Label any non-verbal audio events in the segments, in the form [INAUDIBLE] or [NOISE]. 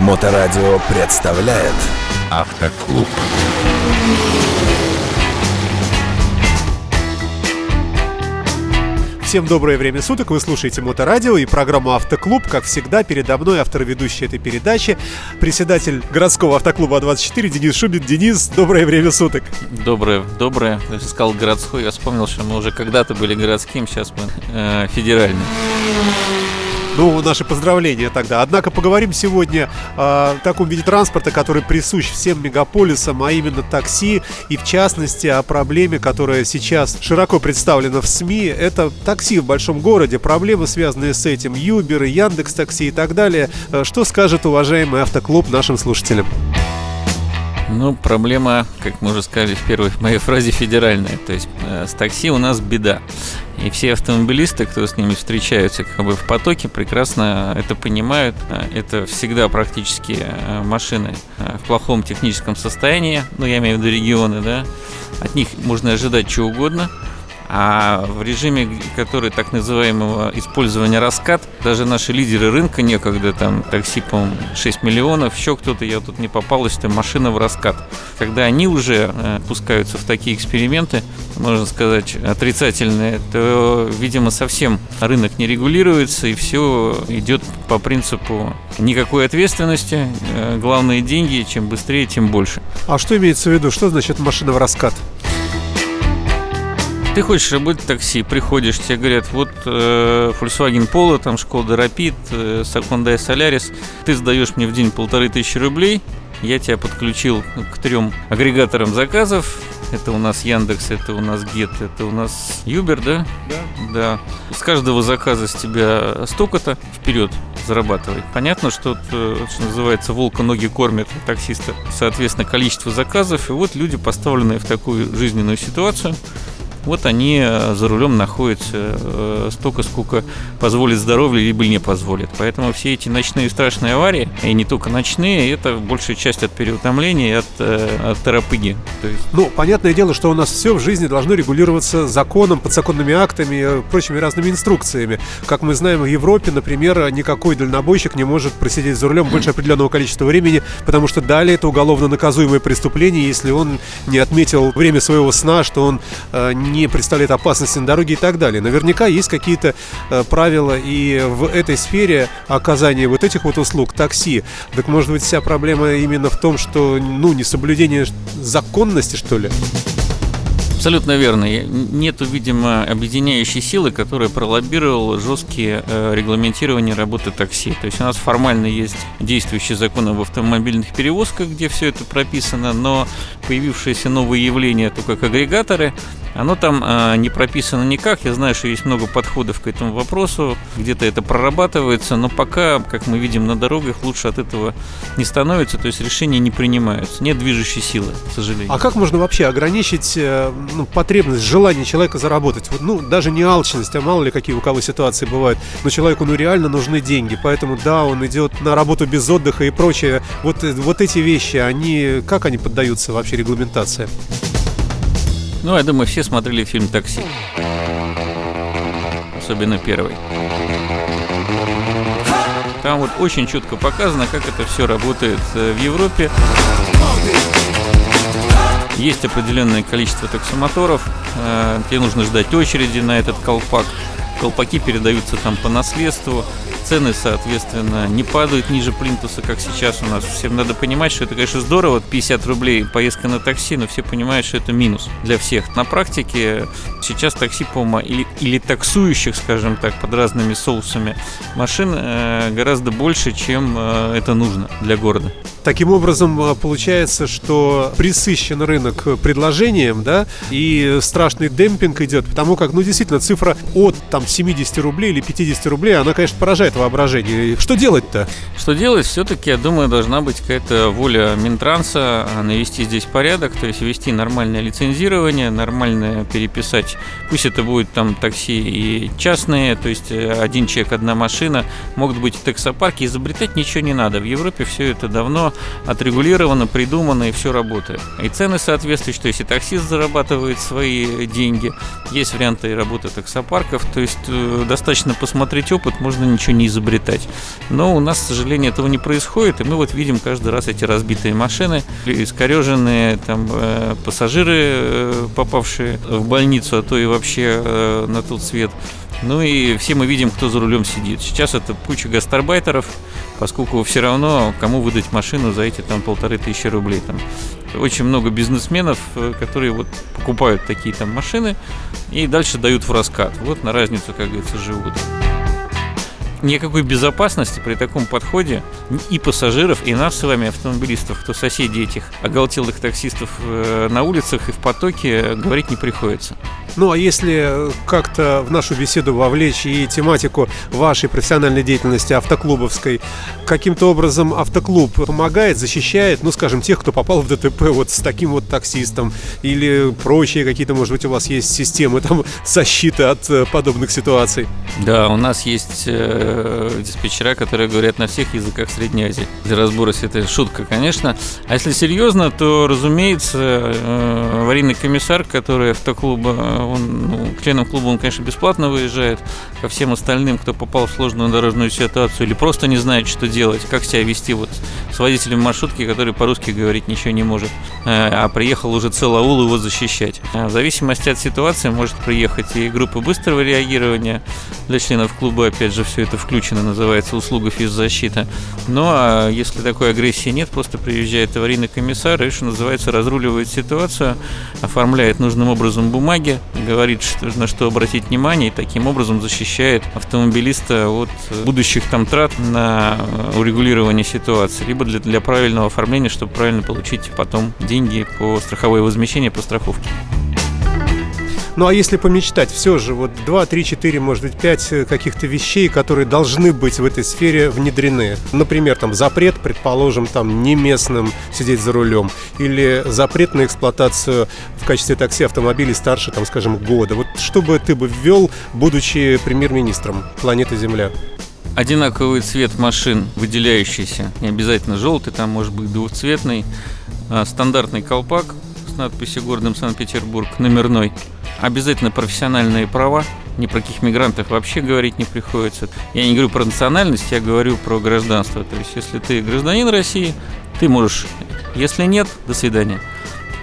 Моторадио представляет Автоклуб. Всем доброе время суток, вы слушаете Моторадио и программу «Автоклуб». Как всегда, передо мной автор ведущей этой передачи, председатель городского автоклуба А24 Денис Шубин. Денис, доброе время суток. Доброе, доброе. Я сказал городской, я вспомнил, что мы уже когда-то были городским, сейчас мы э, федеральным. Ну, наши поздравления тогда. Однако поговорим сегодня о таком виде транспорта, который присущ всем мегаполисам, а именно такси, и в частности о проблеме, которая сейчас широко представлена в СМИ. Это такси в большом городе, проблемы, связанные с этим, Юбер, Яндекс Такси и так далее. Э, что скажет уважаемый автоклуб нашим слушателям? Ну, проблема, как мы уже сказали в первой моей фразе, федеральная. То есть э, с такси у нас беда. И все автомобилисты, кто с ними встречаются как бы в потоке, прекрасно это понимают. Э, это всегда практически э, машины э, в плохом техническом состоянии. Ну, я имею в виду регионы, да. От них можно ожидать чего угодно. А в режиме, который так называемого использования раскат, даже наши лидеры рынка некогда, там такси, по 6 миллионов, еще кто-то, я тут не попалась, это машина в раскат. Когда они уже э, пускаются в такие эксперименты, можно сказать, отрицательные, то, видимо, совсем рынок не регулируется, и все идет по принципу никакой ответственности, э, главные деньги, чем быстрее, тем больше. А что имеется в виду? Что значит машина в раскат? Ты хочешь работать в такси, приходишь, тебе говорят, вот э, Volkswagen Polo, там Skoda Rapid, э, Hyundai Solaris, ты сдаешь мне в день полторы тысячи рублей, я тебя подключил к трем агрегаторам заказов. Это у нас Яндекс, это у нас Get, это у нас Uber, да? Да. Да. С каждого заказа с тебя столько-то вперед зарабатывай. Понятно, что, э, что называется, волка ноги кормят таксиста. Соответственно, количество заказов. И вот люди, поставленные в такую жизненную ситуацию, вот они э, за рулем находятся э, столько, сколько позволит здоровье, либо не позволит. Поэтому все эти ночные страшные аварии, и не только ночные, это большая часть от переутомления и от, э, от торопыги. То есть... Ну, понятное дело, что у нас все в жизни должно регулироваться законом, подзаконными актами, прочими разными инструкциями. Как мы знаем, в Европе, например, никакой дальнобойщик не может просидеть за рулем больше определенного количества времени, потому что далее это уголовно наказуемое преступление, если он не отметил время своего сна, что он не не представляет опасности на дороге и так далее. Наверняка есть какие-то э, правила и в этой сфере оказания вот этих вот услуг такси. Так может быть вся проблема именно в том, что ну не соблюдение законности что ли? Абсолютно верно. Нету, видимо, объединяющей силы, которая пролоббировала жесткие э, регламентирования работы такси. То есть у нас формально есть действующий закон об автомобильных перевозках, где все это прописано, но появившиеся новые явления, то как агрегаторы, оно там э, не прописано никак. Я знаю, что есть много подходов к этому вопросу. Где-то это прорабатывается, но пока, как мы видим на дорогах, лучше от этого не становится. То есть решения не принимаются. Нет движущей силы, к сожалению. А как можно вообще ограничить э, ну, потребность, желание человека заработать? Вот, ну, даже не алчность, а мало ли какие у кого ситуации бывают. Но человеку ну реально нужны деньги. Поэтому да, он идет на работу без отдыха и прочее. Вот, э, вот эти вещи, они как они поддаются вообще регламентации? Ну, я думаю, все смотрели фильм «Такси». Особенно первый. Там вот очень четко показано, как это все работает э, в Европе. Есть определенное количество таксомоторов. Э, тебе нужно ждать очереди на этот колпак. Колпаки передаются там по наследству цены, соответственно, не падают ниже плинтуса, как сейчас у нас. Всем надо понимать, что это, конечно, здорово, 50 рублей поездка на такси, но все понимают, что это минус для всех. На практике сейчас такси, по-моему, или, или таксующих, скажем так, под разными соусами машин э, гораздо больше, чем э, это нужно для города. Таким образом, э, получается, что присыщен рынок предложением, да, и страшный демпинг идет, потому как, ну, действительно, цифра от там 70 рублей или 50 рублей, она, конечно, поражает воображение. Что делать-то? Что делать? Все-таки, я думаю, должна быть какая-то воля Минтранса навести здесь порядок, то есть ввести нормальное лицензирование, нормальное переписать. Пусть это будет там такси и частные, то есть э, один человек, одна машина, могут быть и таксопарки, изобретать ничего не надо. В Европе все это давно отрегулировано, придумано и все работает. И цены соответствуют, что если таксист зарабатывает свои деньги, есть варианты работы таксопарков, то есть э, достаточно посмотреть опыт, можно ничего не изобретать. Но у нас, к сожалению, этого не происходит, и мы вот видим каждый раз эти разбитые машины, искореженные там э, пассажиры, э, попавшие в больницу, а то и вообще э, на тот свет. Ну и все мы видим, кто за рулем сидит. Сейчас это куча гастарбайтеров, поскольку все равно кому выдать машину за эти там полторы тысячи рублей. Там очень много бизнесменов, э, которые вот покупают такие там машины и дальше дают в раскат. Вот на разницу, как говорится, живут никакой безопасности при таком подходе и пассажиров, и нас с вами, автомобилистов, кто соседи этих оголтелых таксистов э, на улицах и в потоке, говорить не приходится. Ну а если как-то в нашу беседу вовлечь и тематику вашей профессиональной деятельности автоклубовской, каким-то образом автоклуб помогает, защищает, ну скажем, тех, кто попал в ДТП вот с таким вот таксистом или прочие какие-то, может быть, у вас есть системы там [LAUGHS] защиты от э, подобных ситуаций? Да, у нас есть э, Э, диспетчера, которые говорят на всех языках Средней Азии. Для разбора это шутка, конечно. А если серьезно, то, разумеется, э, аварийный комиссар, который автоклуба, он, ну, членом клуба он, конечно, бесплатно выезжает, ко всем остальным, кто попал в сложную дорожную ситуацию или просто не знает, что делать, как себя вести вот с водителем маршрутки, который по-русски говорить ничего не может, э, а приехал уже целый аул его защищать. В зависимости от ситуации может приехать и группа быстрого реагирования для членов клуба, опять же, все это включено, называется услуга физзащиты. Ну а если такой агрессии нет, просто приезжает аварийный комиссар и, что называется, разруливает ситуацию, оформляет нужным образом бумаги, говорит, что, на что обратить внимание, и таким образом защищает автомобилиста от будущих там трат на урегулирование ситуации, либо для, для правильного оформления, чтобы правильно получить потом деньги по страховое возмещение по страховке. Ну а если помечтать, все же вот 2, 3, 4, может быть 5 э, каких-то вещей, которые должны быть в этой сфере внедрены. Например, там запрет, предположим, там не местным сидеть за рулем. Или запрет на эксплуатацию в качестве такси автомобилей старше, там, скажем, года. Вот что бы ты бы ввел, будучи премьер-министром планеты Земля? Одинаковый цвет машин, выделяющийся, не обязательно желтый, там может быть двухцветный, а, стандартный колпак с надписью «Городом Санкт-Петербург», номерной, обязательно профессиональные права, ни про каких мигрантов вообще говорить не приходится. Я не говорю про национальность, я говорю про гражданство. То есть, если ты гражданин России, ты можешь. Если нет, до свидания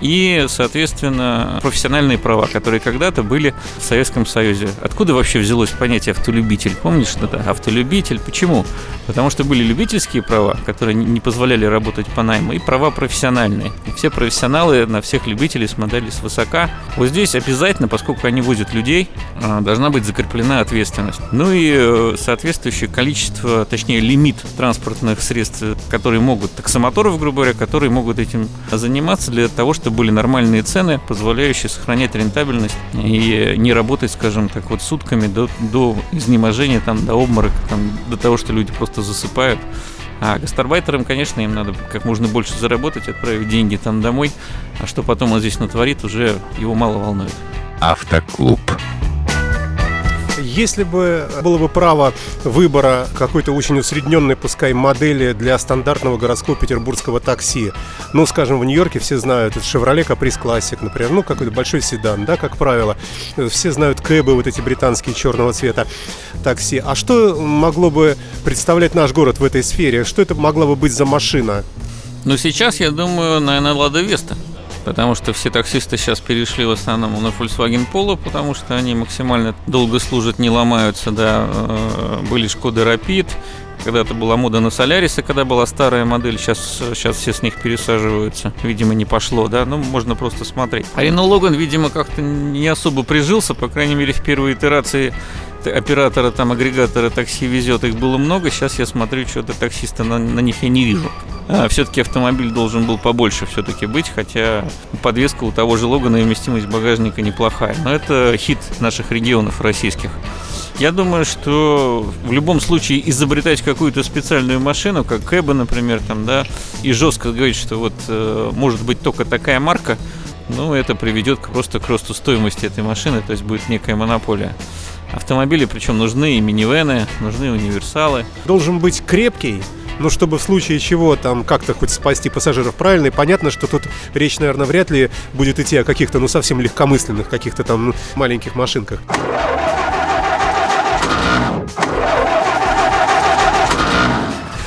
и, соответственно, профессиональные права, которые когда-то были в Советском Союзе. Откуда вообще взялось понятие автолюбитель? Помнишь, это автолюбитель? Почему? Потому что были любительские права, которые не позволяли работать по найму, и права профессиональные. И все профессионалы на всех любителей смотрели свысока. Вот здесь обязательно, поскольку они возят людей, а, должна быть закреплена ответственность. Ну и э, соответствующее количество, точнее лимит транспортных средств, которые могут, таксомоторов, грубо говоря, которые могут этим заниматься для того, чтобы были нормальные цены, позволяющие сохранять рентабельность и не работать, скажем так, вот сутками до, до изнеможения, там, до обморока, там, до того, что люди просто засыпают. А гастарбайтерам, конечно, им надо как можно больше заработать, отправить деньги там домой, а что потом он здесь натворит, уже его мало волнует. Автоклуб. Если бы было бы право выбора какой-то очень усредненной, пускай, модели для стандартного городского петербургского такси, ну, скажем, в Нью-Йорке все знают, это Chevrolet Caprice Classic, например, ну, какой-то большой седан, да, как правило. Все знают кэбы, вот эти британские черного цвета такси. А что могло бы представлять наш город в этой сфере? Что это могла бы быть за машина? Ну, сейчас, я думаю, наверное, Лада Веста потому что все таксисты сейчас перешли в основном на Volkswagen Polo, потому что они максимально долго служат, не ломаются, да. Э, были Шкода Rapid, когда-то была мода на Солярисы, когда была старая модель, сейчас, сейчас все с них пересаживаются. Видимо, не пошло, да, ну, можно просто смотреть. А Renault Logan, видимо, как-то не особо прижился, по крайней мере, в первой итерации оператора, там, агрегатора такси везет, их было много. Сейчас я смотрю, что-то таксиста на, на них я не вижу. А, все-таки автомобиль должен был побольше все-таки быть, хотя подвеска у того же Логана и вместимость багажника неплохая. Но это хит наших регионов российских. Я думаю, что в любом случае изобретать какую-то специальную машину, как Кэба, например, там, да, и жестко говорить, что вот э, может быть только такая марка, ну, это приведет просто к росту стоимости этой машины, то есть будет некая монополия. Автомобили причем нужны и минивены, нужны универсалы. Должен быть крепкий, но чтобы в случае чего там как-то хоть спасти пассажиров правильно, и понятно, что тут речь, наверное, вряд ли будет идти о каких-то, ну, совсем легкомысленных каких-то там ну, маленьких машинках.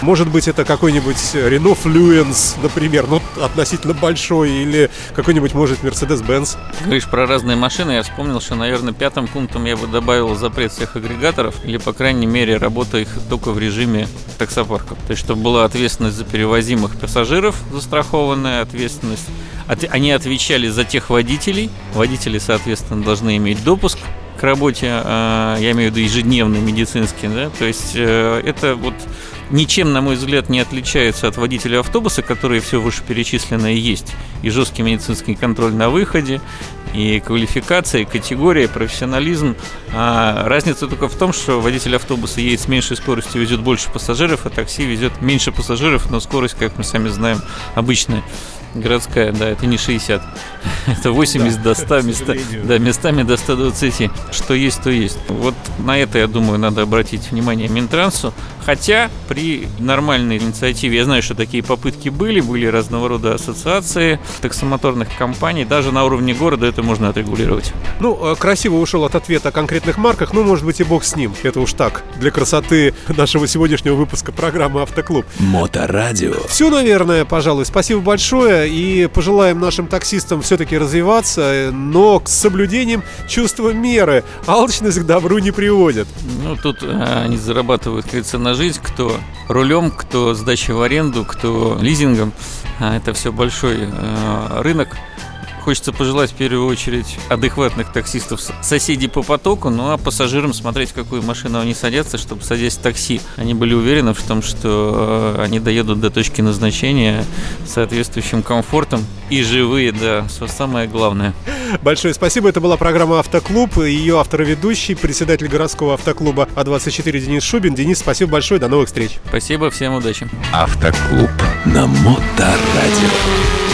Может быть, это какой-нибудь Renault Fluence, например, ну, относительно большой, или какой-нибудь, может, Mercedes-Benz. Говоришь про разные машины, я вспомнил, что, наверное, пятым пунктом я бы добавил запрет всех агрегаторов, или, по крайней мере, работа их только в режиме таксопарков. То есть, чтобы была ответственность за перевозимых пассажиров, застрахованная ответственность. Они отвечали за тех водителей. Водители, соответственно, должны иметь допуск к работе, а, я имею в виду ежедневный медицинский, да, то есть э, это вот ничем, на мой взгляд, не отличается от водителя автобуса, которые все вышеперечисленное есть. И жесткий медицинский контроль на выходе, и квалификация, и категория, и профессионализм. А разница только в том, что водитель автобуса едет с меньшей скоростью, везет больше пассажиров, а такси везет меньше пассажиров, но скорость, как мы сами знаем, обычная. Городская, да, это не 60. [LAUGHS] это 80 да, до 100 места, да, местами до 120. Что есть, то есть. Вот на это, я думаю, надо обратить внимание Минтрансу. Хотя при нормальной инициативе, я знаю, что такие попытки были, были разного рода ассоциации таксомоторных компаний, даже на уровне города это можно отрегулировать. Ну, э, красиво ушел от ответа о конкретных марках, ну, может быть, и бог с ним. Это уж так, для красоты нашего сегодняшнего выпуска программы «Автоклуб». Моторадио. Все, наверное, пожалуй. Спасибо большое и пожелаем нашим таксистам все-таки развиваться, но с соблюдением чувства меры. Алчность к добру не приводит. Ну, тут а, они зарабатывают, говорится, на жизнь, кто рулем, кто сдачей в аренду, кто лизингом. А, это все большой а, рынок. Хочется пожелать в первую очередь адекватных таксистов соседей по потоку, ну а пассажирам смотреть, в какую машину они садятся, чтобы садясь в такси, они были уверены в том, что э, они доедут до точки назначения с соответствующим комфортом и живые, да, все самое главное. Большое спасибо. Это была программа «Автоклуб». Ее автор ведущий, председатель городского автоклуба А24 Денис Шубин. Денис, спасибо большое. До новых встреч. Спасибо, всем удачи. Автоклуб на Моторадио.